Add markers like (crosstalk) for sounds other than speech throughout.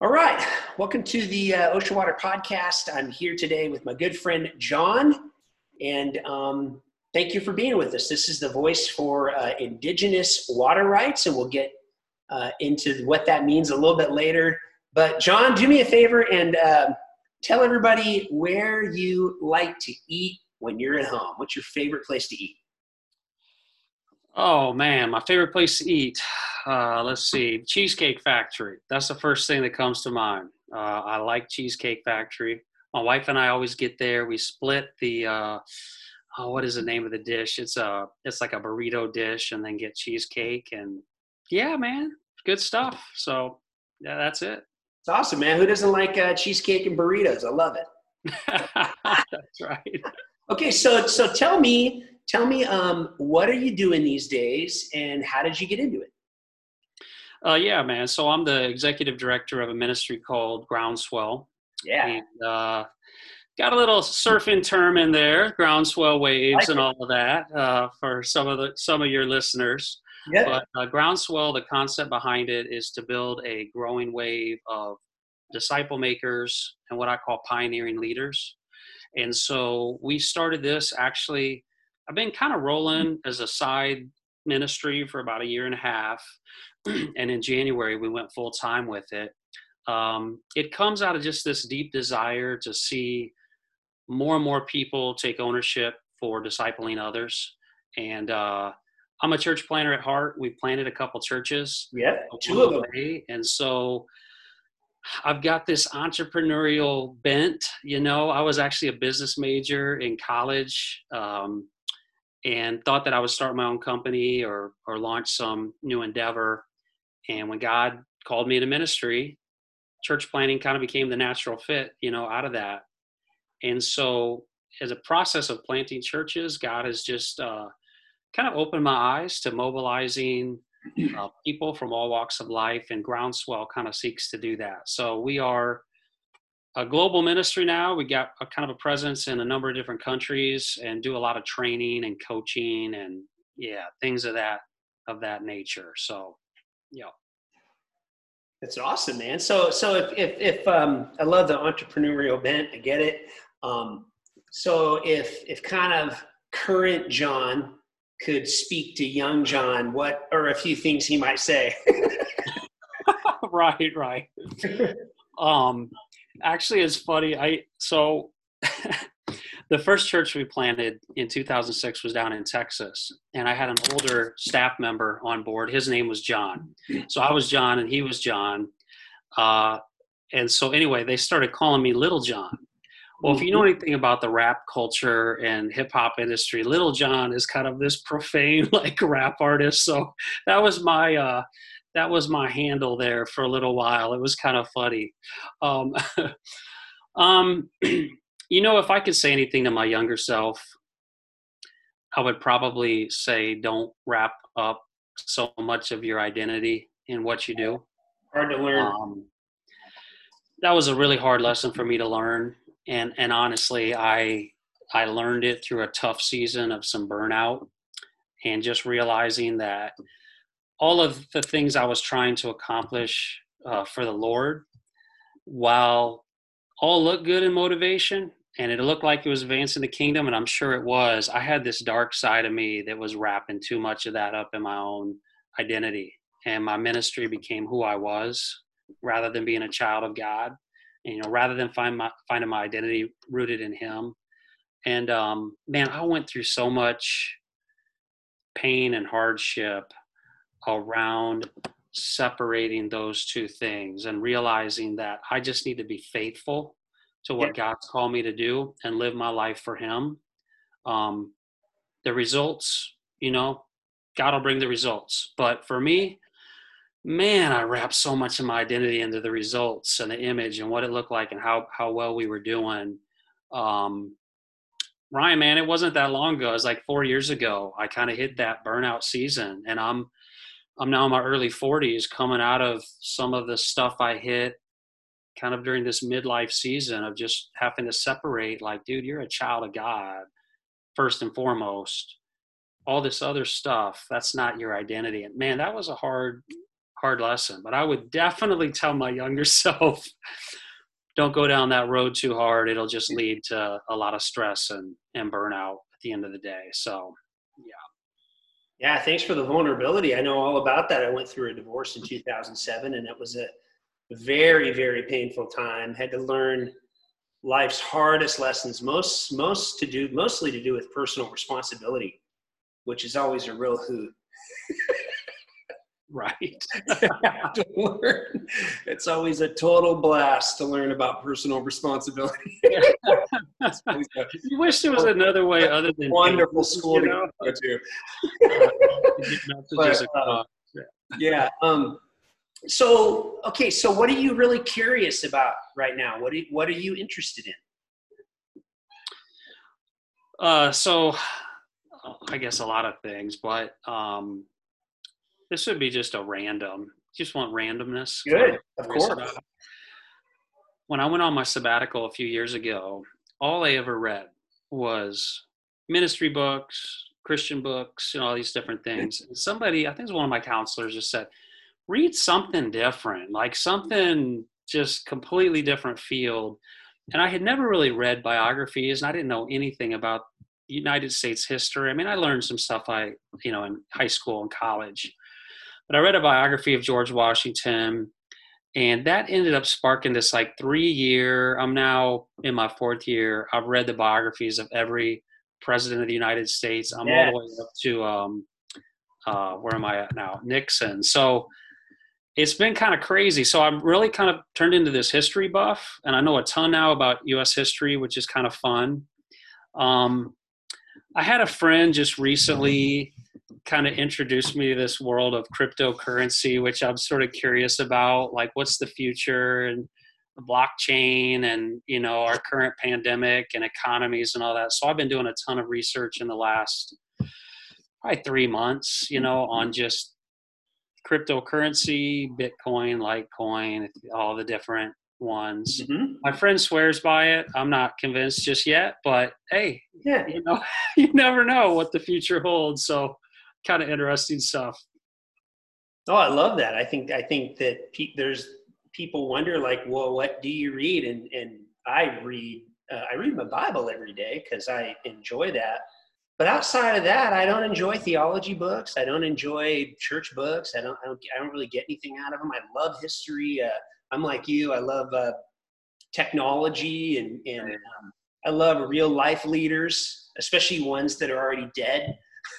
All right. Welcome to the uh, Ocean Water Podcast. I'm here today with my good friend Jon, and um, thank you for being with us. This is the voice for uh, Indigenous water rights, and we'll get uh, into what that means a little bit later. But, Jon, do me a favor and uh, tell everybody where you like to eat when you're at home. What's your favorite place to eat? Oh man, my favorite place to eat. Uh, let's see, Cheesecake Factory. That's the first thing that comes to mind. Uh, I like Cheesecake Factory. My wife and I always get there. We split the. Uh, oh, what is the name of the dish? It's a. It's like a burrito dish, and then get cheesecake. And yeah, man, good stuff. So yeah, that's it. It's awesome, man. Who doesn't like uh, cheesecake and burritos? I love it. (laughs) that's right. Okay, so so tell me tell me um, what are you doing these days and how did you get into it uh, yeah man. So i'm the executive director of a ministry called groundswell. Yeah. And uh, got a little surfing term in there groundswell waves like and all of that uh, for some of the some of your listeners. Yeah. but uh, groundswell the concept behind it is to build a growing wave of disciple makers and what i call pioneering leaders. And so we started this actually I've been kind of rolling as a side ministry for about a year and a half. (clears throat) and in January, we went full time with it. Um, it comes out of just this deep desire to see more and more people take ownership for discipling others. And uh, I'm a church planter at heart. We planted a couple churches. Yeah, two of them. And so I've got this entrepreneurial bent. You know, I was actually a business major in college. Um, and thought that I would start my own company or or launch some new endeavor. And when God called me into ministry, church planting kind of became the natural fit, you know, out of that. And so, as a process of planting churches, God has just uh, kind of opened my eyes to mobilizing uh, people from all walks of life, and Groundswell kind of seeks to do that. So we are a global ministry now. We got a kind of a presence in a number of different countries and do a lot of training and coaching and yeah, things of that of that nature. So, yeah. That's awesome, man. So, so if if, if um, I love the entrepreneurial bent, I get it. Um, so if if kind of current Jon could speak to young Jon, what are a few things he might say? (laughs) right, right. (laughs) um, actually it's funny. I so (laughs) the first church we planted in 2006 was down in Texas, and I had an older staff member on board. His name was John. So I was Jon, and he was John. Uh, and so anyway, they started calling me Little John. Well, if you know mm-hmm. anything about the rap culture and hip hop industry, Little John is kind of this profane (laughs) like rap artist. So that was my uh, that was my handle there for a little while. It was kind of funny. Um, (laughs) um, (clears throat) you know, if I could say anything to my younger self, I would probably say don't wrap up so much of your identity in what you do. Hard to learn. Um, that was a really hard lesson for me to learn, and and honestly, I I learned it through a tough season of some burnout, and just realizing that all of the things I was trying to accomplish uh, for the Lord, while all looked good in motivation and it looked like it was advancing the kingdom, and I'm sure it was, I had this dark side of me that was wrapping too much of that up in my own identity. And my ministry became who I was rather than being a child of God. And, you know, rather than find my, finding my identity rooted in Him. And um, man, I went through so much pain and hardship around separating those two things and realizing that I just need to be faithful to what yeah. God's called me to do and live my life for Him. Um, the results, you know, God will bring the results. But for me, man, I wrapped so much of my identity into the results and the image and what it looked like and how how well we were doing. Um, Ryan, man, it wasn't that long ago. It was like four years ago. I kind of hit that burnout season, and I'm I'm now in my early 40s, coming out of some of the stuff I hit kind of during this midlife season of just having to separate like, dude, you're a child of God, first and foremost. All this other stuff, that's not your identity. And man, that was a hard, hard lesson. But I would definitely tell my younger (laughs) self, don't go down that road too hard. It'll just lead to a lot of stress and, and burnout at the end of the day. So, yeah. Yeah, thanks for the vulnerability. I know all about that. I went through a divorce in 2007, and it was a very, very painful time. Had to learn life's hardest lessons, most most to do mostly to do with personal responsibility, which is always a real hoot. (laughs) right. (laughs) it's always a total blast to learn about personal responsibility. (laughs) you wish there was another way other than wonderful school you know? to go to. but, uh, yeah. Um, so okay so what are you really curious about right now? What are you, what are you interested in? Uh so i guess a lot of things but um this would be just a random just want randomness. Good of course. When i went on my sabbatical a few years ago all i ever read was ministry books christian books and all these different things. And somebody i think it was one of my counselors just said read something different, like something just completely different field. And I had never really read biographies and I didn't know anything about United States history. I mean, I learned some stuff I, you know, in high school and college. But I read a biography of George Washington and that ended up sparking this like three year i'm now in my fourth year i've read the biographies of every president of the united states i'm yes. all the way up to um uh where am i at now nixon so it's been kind of crazy. So I'm really kind of turned into this history buff, and I know a ton now about U.S. history, which is kind of fun. Um, I had a friend just recently kind of introduce me to this world of cryptocurrency, which I'm sort of curious about. Like, what's the future and the blockchain, and you know, our current pandemic and economies and all that. So I've been doing a ton of research in the last probably three months, you know, on just cryptocurrency, Bitcoin, Litecoin, all the different ones. Mm-hmm. My friend swears by it. I'm not convinced just yet, but hey, yeah, you know, (laughs) you never know what the future holds. So, kind of interesting stuff. Oh, I love that. I think I think that pe- there's people wonder like, well, what do you read? And and I read uh, I read my Bible every day because I enjoy that. But outside of that, I don't enjoy theology books. I don't enjoy church books. I don't. I don't, I don't really get anything out of them. I love history. Uh, I'm like you. I love uh, technology and and um, I love real life leaders, especially ones that are already dead. (laughs)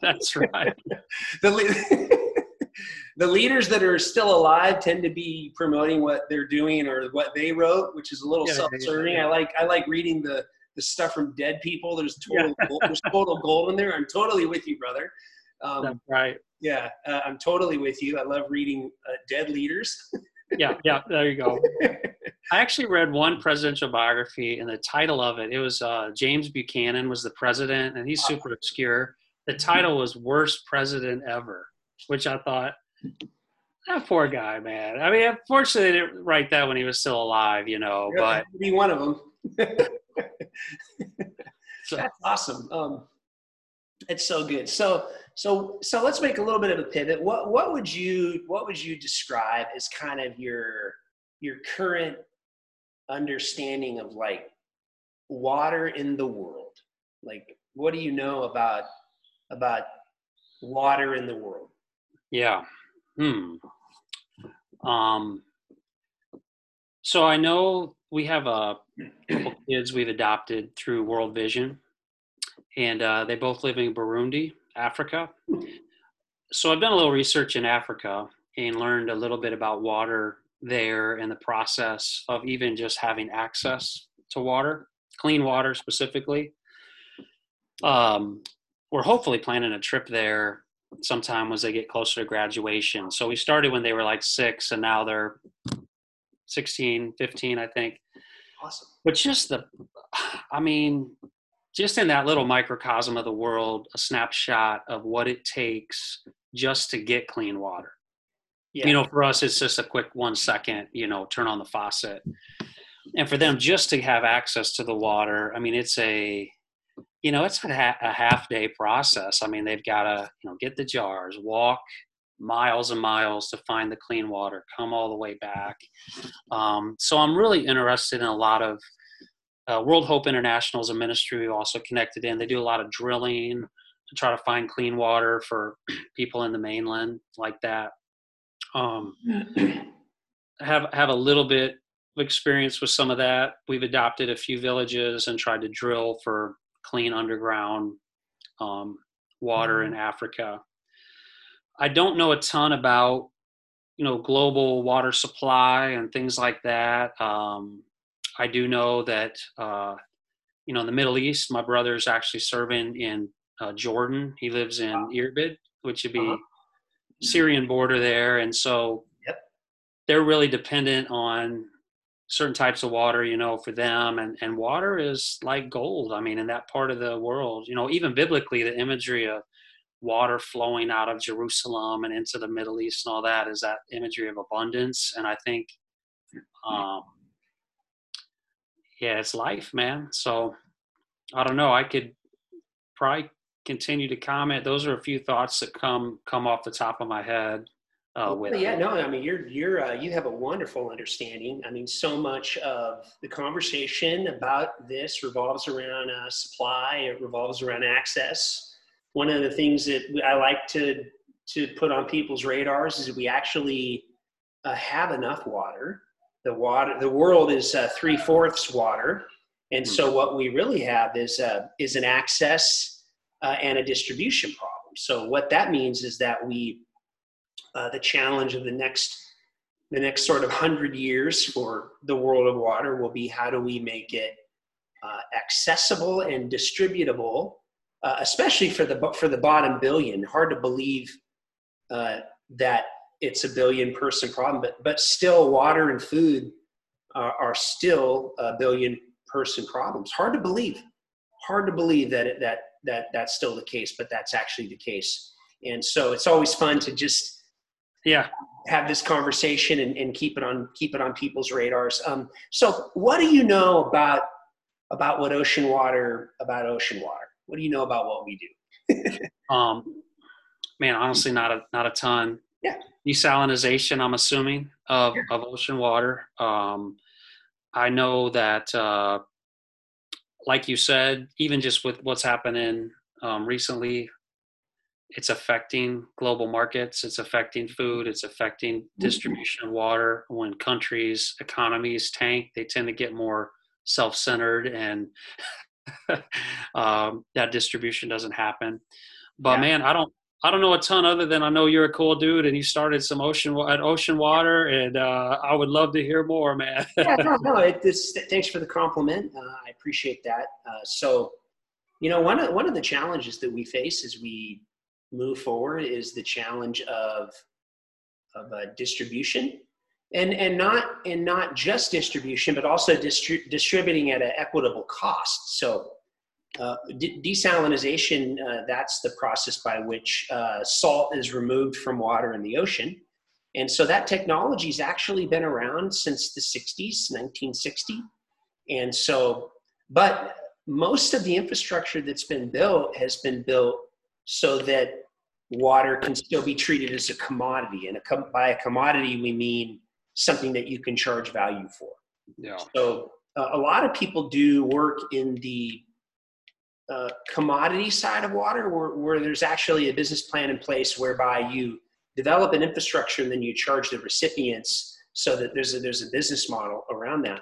That's right. (laughs) the, (laughs) the leaders that are still alive tend to be promoting what they're doing or what they wrote, which is a little yeah, self-serving. Yeah, yeah. I like I like reading the the stuff from dead people. There's total yeah. gold, there's total gold in there. I'm totally with you, brother. Um, That's right. Yeah, uh, I'm totally with you. I love reading uh, dead leaders. yeah, yeah. There you go. (laughs) I actually read one presidential biography, and the title of it it was uh, James Buchanan was the president, and he's super obscure. The title was "Worst President Ever," which I thought. That poor guy, man. I mean, unfortunately, they didn't write that when he was still alive, you know. Yeah, but be one of them. (laughs) so, That's awesome. Um, it's so good. So so so let's make a little bit of a pivot. What what would you what would you describe as kind of your your current understanding of like water in the world? Like what do you know about about water in the world? Yeah. Hmm. Um so I know we have a (clears throat) couple kids we've adopted through World Vision, and uh, they both live in Burundi, Africa. So I've done a little research in Africa and learned a little bit about water there and the process of even just having access to water, clean water specifically. Um, we're hopefully planning a trip there sometime as they get closer to graduation. So we started when they were like six, and now they're 16, 15, I think. Awesome. But just the, I mean, just in that little microcosm of the world, a snapshot of what it takes just to get clean water. Yeah. You know, for us, it's just a quick one second, you know, turn on the faucet. And for them just to have access to the water, I mean, it's a, you know, it's a, a half day process. I mean, they've got to, you know, get the jars, walk miles and miles to find the clean water, come all the way back. Um, so I'm really interested in a lot of uh, World Hope International is a ministry we also connected in. They do a lot of drilling to try to find clean water for (clears throat) people in the mainland like that. Um, (clears throat) have have a little bit of experience with some of that. We've adopted a few villages and tried to drill for clean underground um, water in Africa. I don't know a ton about you know global water supply and things like that. Um, I do know that uh, you know in the Middle East, my brother is actually serving in uh, Jordan. He lives in wow. Irbid, which would be uh-huh. Syrian border there, and so yep. they're really dependent on certain types of water, you know, for them. And and water is like gold. I mean, in that part of the world, you know, even biblically, the imagery of water flowing out of Jerusalem and into the Middle East and all that is that imagery of abundance. And I think um, yeah, it's life, man. So I don't know. I could probably continue to comment. Those are a few thoughts that come come off the top of my head. Uh, with yeah, no, I mean you're you're uh, you have a wonderful understanding. I mean, so much of the conversation about this revolves around uh, supply. It revolves around access. One of the things that I like to to put on people's radars is that we actually uh, have enough water. The water the world is uh, three fourths water. And so hmm. what we really have is uh, is an access uh, and a distribution problem. So what that means is that we uh, the challenge of the next the next sort of hundred years for the world of water will be how do we make it uh, accessible and distributable uh, especially for the for the bottom billion hard to believe that it's a billion person problem, but but still, water and food are, are still a billion person problems. Hard to believe. Hard to believe that it, that that that's still the case, but that's actually the case. And so it's always fun to just yeah have this conversation and, and keep it on keep it on people's radars. Um, so what do you know about about what ocean water about ocean water? What do you know about what we do? (laughs) um, man, honestly, not a not a ton. Yeah. Desalinization, I'm assuming, of, yeah. of ocean water. Um, I know that, uh, like you said, even just with what's happening um, recently, it's affecting global markets. It's affecting food. It's affecting mm-hmm. distribution of water. When countries' economies tank, they tend to get more self-centered, and (laughs) (laughs) um, that distribution doesn't happen. But yeah. man, I don't. I don't know a ton other than I know you're a cool dude and you started some ocean at Ocean Water, and uh, I would love to hear more, man. yeah, no, (laughs) no. It, this, thanks for the compliment. Uh, I appreciate that. Uh, so, you know, one of one of the challenges that we face as we move forward is the challenge of of uh, distribution, and and not and not just distribution, but also distri- distributing at an equitable cost. So uh, de- desalinization, uh, that's the process by which uh, salt is removed from water in the ocean. And so that technology has actually been around since the 60s, 1960. And so, but most of the infrastructure that's been built has been built so that water can still be treated as a commodity. And a com- by a commodity, we mean something that you can charge value for. Yeah. So uh, a lot of people do work in the uh, commodity side of water where, where there's actually a business plan in place whereby you develop an infrastructure and then you charge the recipients so that there's a, there's a business model around that.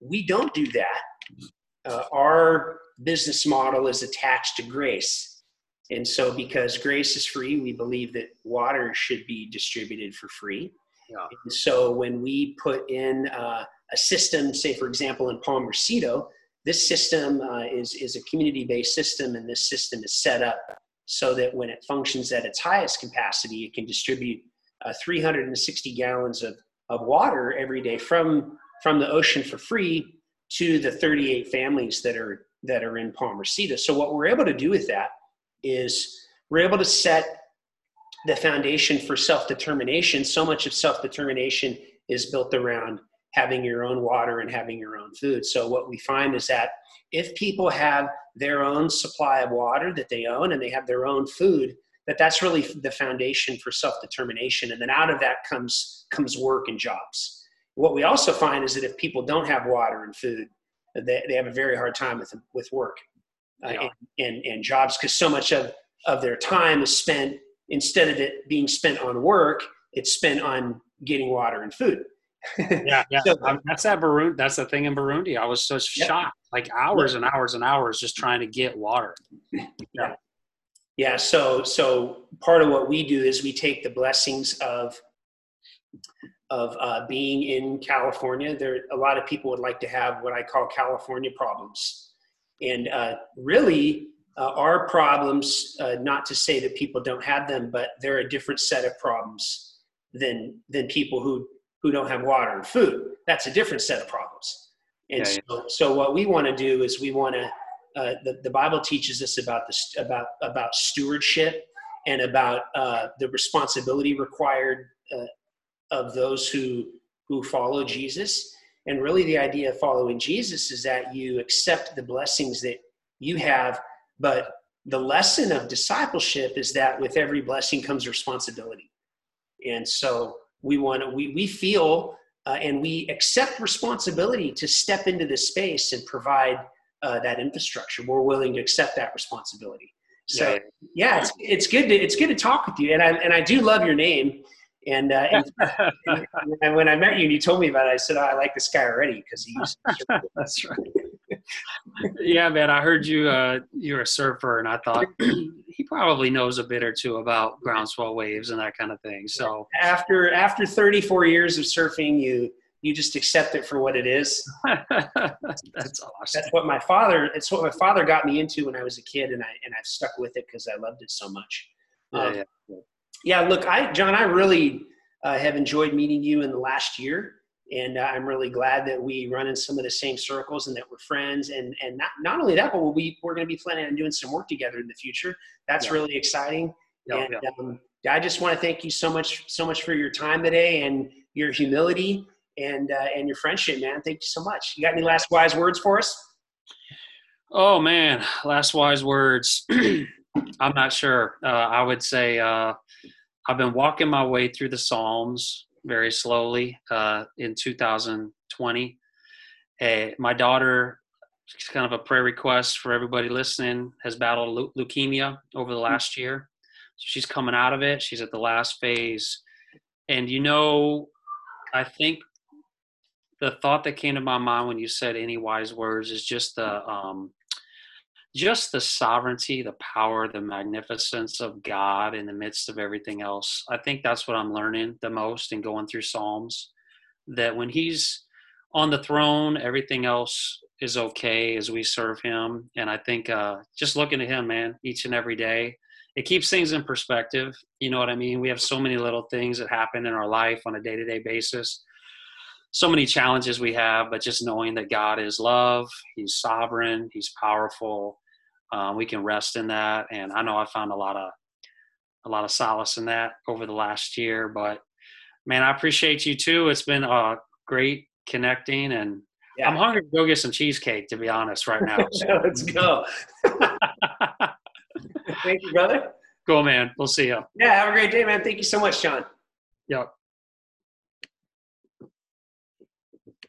We don't do that. Uh, our business model is attached to grace. And so, because grace is free, we believe that water should be distributed for free. Yeah. And so, when we put in uh, a system, say, for example, in Palmercito, this system uh, is, is a community-based system and this system is set up so that when it functions at its highest capacity, it can distribute uh, 360 gallons of, of water every day from, from the ocean for free to the 38 families that are, that are in Palmercito. So what we're able to do with that is we're able to set the foundation for self-determination. So much of self-determination is built around having your own water and having your own food. So what we find is that if people have their own supply of water that they own and they have their own food, that that's really the foundation for self-determination and then out of that comes comes work and jobs what we also find is that if people don't have water and food they, they have a very hard time with with work uh, yeah. and, and, and jobs because so much of of their time is spent instead of it being spent on work it's spent on getting water and food yeah, (laughs) yeah. So, um, that's that Burundi. That's the thing in Burundi. I was so yeah. shocked, like hours and hours and hours just trying to get water. Yeah. Yeah. So, so part of what we do is we take the blessings of of uh, being in California. There, a lot of people would like to have what I call California problems, and uh, really, uh, our problems. Uh, not to say that people don't have them, but they're a different set of problems than than people who who don't have water and food. That's a different set of problems. And yeah, so, yeah. so what we want to do is we want to. Uh, the, the Bible teaches us about this about about stewardship and about uh, the responsibility required uh, of those who who follow Jesus. And really, the idea of following Jesus is that you accept the blessings that you have, but the lesson of discipleship is that with every blessing comes responsibility. And so we want to we, we feel uh, and we accept responsibility to step into this space and provide uh, that infrastructure we're willing to accept that responsibility so yeah, yeah it's, it's good to it's good to talk with you and i and i do love your name and, uh, and, (laughs) and, when I met you and you told me about it, I said, oh, I like this guy already because he's. (laughs) That's right. Yeah, man. I heard you. Uh, you're a surfer, and I thought (clears throat) he probably knows a bit or two about groundswell waves and that kind of thing. So after after 34 years of surfing, you you just accept it for what it is. (laughs) That's awesome. That's what my father. It's what my father got me into when I was a kid, and I and I've stuck with it because I loved it so much. Yeah, um, yeah. yeah. Look, I Jon, I really uh, have enjoyed meeting you in the last year and uh, I'm really glad that we run in some of the same circles and that we're friends. And and not not only that, but be we're going to be planning on doing some work together in the future. That's yeah. really exciting. Yeah, and yeah. Um, I just want to thank you so much so much for your time today and your humility and uh, and your friendship, man. Thank you so much. You got any last wise words for us? Oh man, last wise words. (clears throat) I'm not sure. Uh, I would say uh, I've been walking my way through the Psalms very slowly uh, in 2020. Uh, my daughter, kind of a prayer request for everybody listening, has battled leukemia over the last year. So she's coming out of it. She's at the last phase. And you know, I think the thought that came to my mind when you said any wise words is just the um, just the sovereignty, the power, the magnificence of God in the midst of everything else. I think that's what I'm learning the most in going through Psalms. That when He's on the throne, everything else is okay as we serve Him. And I think uh, just looking at Him, man, each and every day, it keeps things in perspective. You know what I mean? We have so many little things that happen in our life on a day to day basis so many challenges we have, but just knowing that God is love, He's sovereign, He's powerful, um, we can rest in that. And I know I found a lot of a lot of solace in that over the last year. But man, I appreciate you too. It's been uh, great connecting, and yeah. I'm hungry to go get some cheesecake. To be honest, right now. (laughs) So. Let's go. (laughs) Thank you, brother. Cool, man. We'll see you. Yeah, have a great day, man. Thank you so much, Sean. Yep.